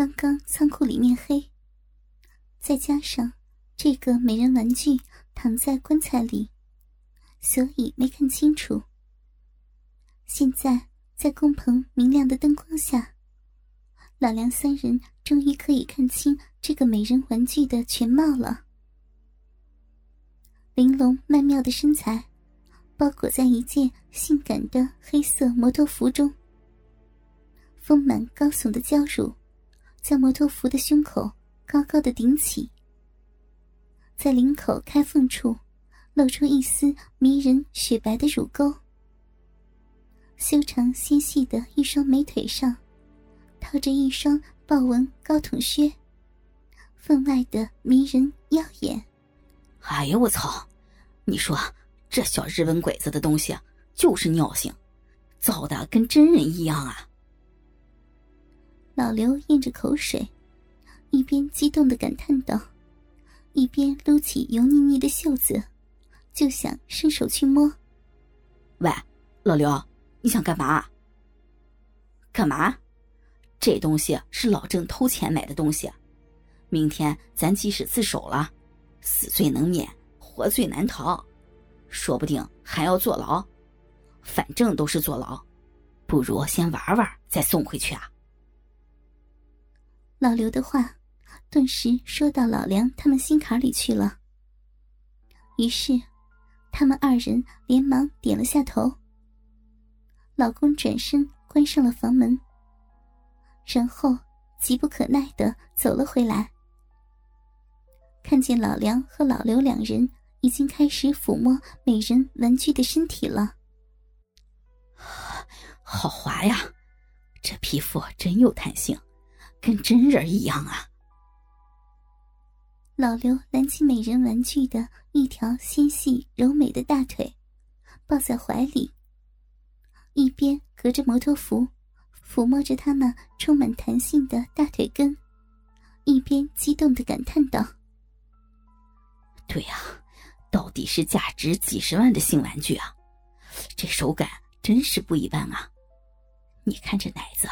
刚刚仓库里面黑，再加上这个美人玩具躺在棺材里，所以没看清楚。现在在工棚明亮的灯光下，老梁三人终于可以看清这个美人玩具的全貌了。玲珑曼妙的身材，包裹在一件性感的黑色摩托服中。丰满高耸的娇乳，将摩托服的胸口高高的顶起，在领口开缝处，露出一丝迷人雪白的乳沟。修长纤细的一双美腿上，套着一双豹纹高筒靴，分外的迷人耀眼。哎呀，我操！你说这小日本鬼子的东西就是尿性，造的跟真人一样啊！老刘咽着口水，一边激动的感叹道，一边撸起油腻腻的袖子，就想伸手去摸。喂，老刘，你想干嘛？干嘛？这东西是老郑偷钱买的东西，明天咱即使自首了，死罪能免。活罪难逃，说不定还要坐牢。反正都是坐牢，不如先玩玩再送回去啊！老刘的话顿时说到老梁他们心坎里去了。于是，他们二人连忙点了下头。老公转身关上了房门，然后急不可耐的走了回来，看见老梁和老刘两人。已经开始抚摸美人玩具的身体了，好滑呀！这皮肤真有弹性，跟真人一样啊！老刘揽起美人玩具的一条纤细柔美的大腿，抱在怀里，一边隔着摩托服抚摸着他那充满弹性的大腿根，一边激动的感叹道：“对呀。”到底是价值几十万的性玩具啊！这手感真是不一般啊！你看这奶子，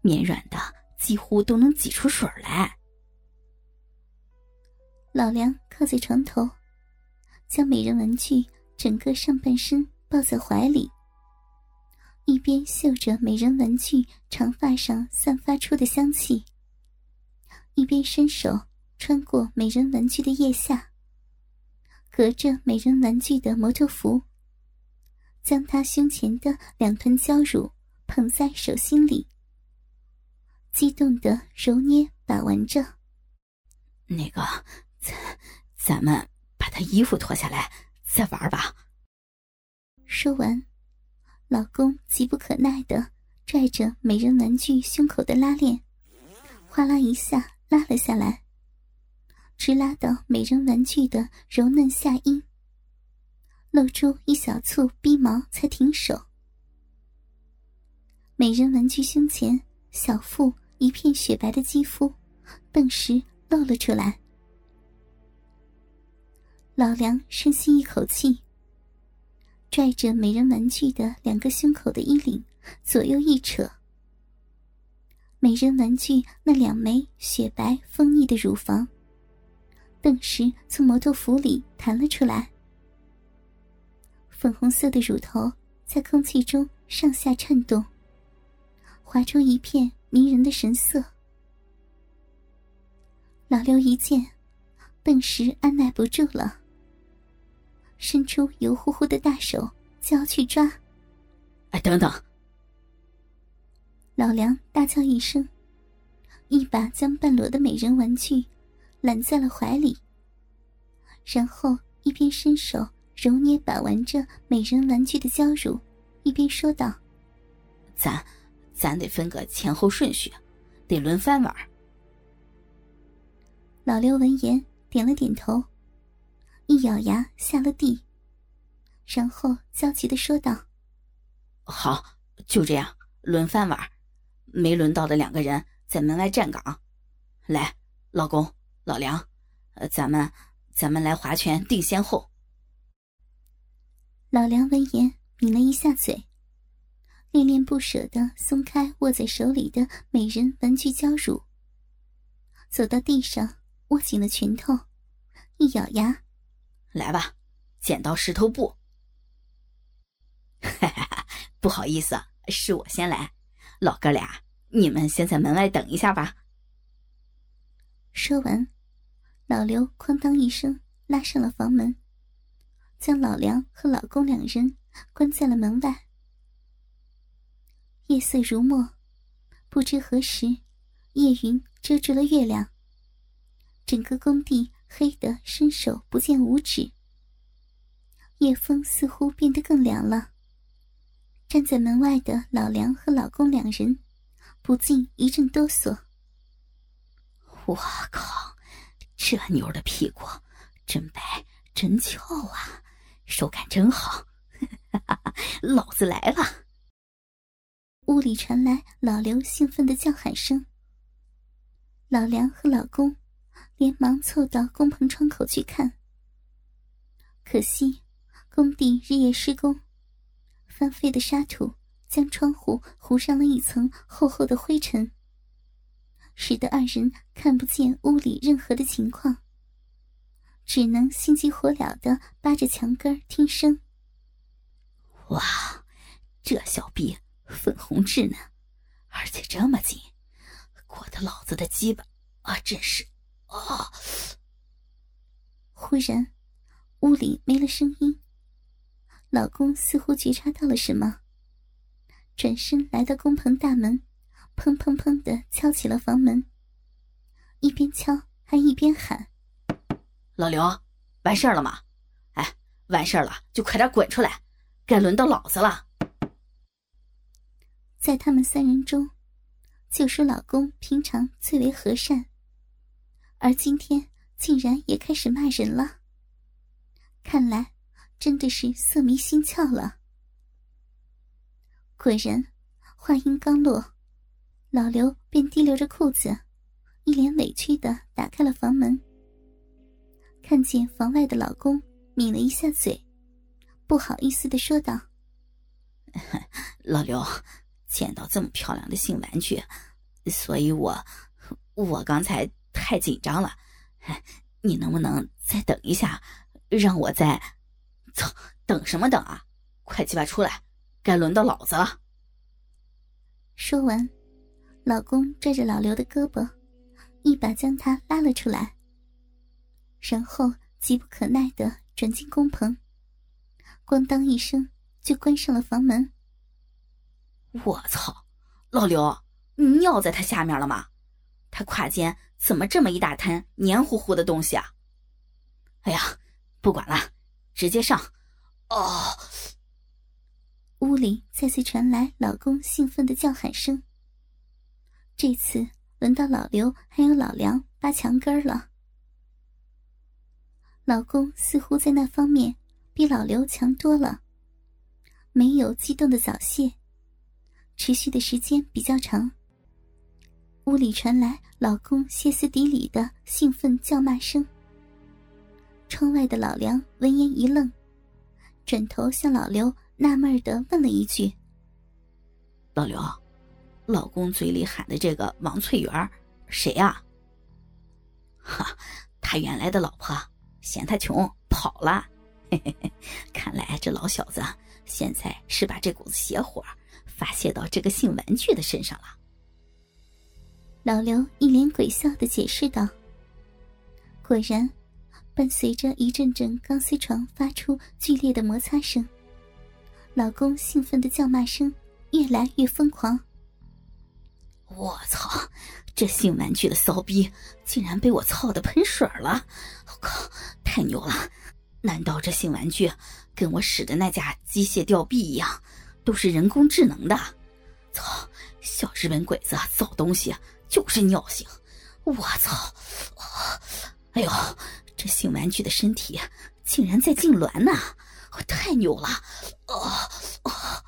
绵软的几乎都能挤出水来。老梁靠在床头，将美人玩具整个上半身抱在怀里，一边嗅着美人玩具长发上散发出的香气，一边伸手穿过美人玩具的腋下。隔着美人玩具的模特服，将她胸前的两团娇乳捧在手心里，激动的揉捏把玩着。那个，咱咱们把他衣服脱下来再玩吧。说完，老公急不可耐的拽着美人玩具胸口的拉链，哗啦一下拉了下来。直拉到美人玩具的柔嫩下阴，露出一小簇逼毛才停手。美人玩具胸前小腹一片雪白的肌肤，顿时露了出来。老梁深吸一口气，拽着美人玩具的两个胸口的衣领，左右一扯，美人玩具那两枚雪白丰腻的乳房。顿时从摩托服里弹了出来，粉红色的乳头在空气中上下颤动，划出一片迷人的神色。老刘一见，顿时按耐不住了，伸出油乎乎的大手就要去抓。哎，等等！老梁大叫一声，一把将半裸的美人玩具。揽在了怀里，然后一边伸手揉捏把玩着美人玩具的娇乳，一边说道：“咱，咱得分个前后顺序，得轮番玩。”老刘闻言点了点头，一咬牙下了地，然后焦急的说道：“好，就这样轮番玩，没轮到的两个人在门外站岗。来，老公。”老梁，呃，咱们咱们来划拳定先后。老梁闻言抿了一下嘴，恋恋不舍的松开握在手里的美人玩具娇乳，走到地上，握紧了拳头，一咬牙：“来吧，剪刀石头布。”哈哈，不好意思，是我先来。老哥俩，你们先在门外等一下吧。说完，老刘哐当一声拉上了房门，将老梁和老公两人关在了门外。夜色如墨，不知何时，夜云遮住了月亮。整个工地黑得伸手不见五指，夜风似乎变得更凉了。站在门外的老梁和老公两人，不禁一阵哆嗦。我靠，这妞的屁股真白真翘啊，手感真好，老子来了！屋里传来老刘兴奋的叫喊声。老梁和老公连忙凑到工棚窗口去看，可惜工地日夜施工，翻飞的沙土将窗户糊上了一层厚厚的灰尘，使得二人看不见屋里任何的情况，只能心急火燎的扒着墙根听声。哇，这小逼！粉红稚嫩，而且这么紧，裹得老子的鸡巴啊！真是啊！忽然，屋里没了声音。老公似乎觉察到了什么，转身来到工棚大门，砰砰砰的敲起了房门，一边敲还一边喊：“老刘，完事儿了吗？哎，完事儿了就快点滚出来，该轮到老子了。”在他们三人中，就说老公平常最为和善，而今天竟然也开始骂人了。看来真的是色迷心窍了。果然，话音刚落，老刘便提溜着裤子，一脸委屈的打开了房门。看见房外的老公，抿了一下嘴，不好意思的说道：“老刘。”见到这么漂亮的性玩具，所以我我刚才太紧张了。你能不能再等一下，让我再……操，等什么等啊！快鸡巴出来，该轮到老子了。说完，老公拽着老刘的胳膊，一把将他拉了出来，然后急不可耐的转进工棚，咣当一声就关上了房门。我操，老刘，你尿在他下面了吗？他胯间怎么这么一大滩黏糊糊的东西啊？哎呀，不管了，直接上！哦。屋里再次传来老公兴奋的叫喊声。这次轮到老刘还有老梁扒墙根了。老公似乎在那方面比老刘强多了，没有激动的早泄。持续的时间比较长。屋里传来老公歇斯底里的兴奋叫骂声。窗外的老梁闻言一愣，转头向老刘纳闷的问了一句：“老刘，老公嘴里喊的这个王翠媛，谁呀？”“哈，他原来的老婆嫌他穷跑了。嘿嘿嘿，看来这老小子现在是把这股子邪火。”发泄到这个性玩具的身上了。老刘一脸鬼笑的解释道：“果然，伴随着一阵阵钢丝床发出剧烈的摩擦声，老公兴奋的叫骂声越来越疯狂。我操！这性玩具的骚逼竟然被我操的喷水了！我靠，太牛了！难道这性玩具跟我使的那架机械吊臂一样？”都是人工智能的，操！小日本鬼子造东西就是尿性，我操！哎呦，这性玩具的身体竟然在痉挛呢，太牛了！啊啊！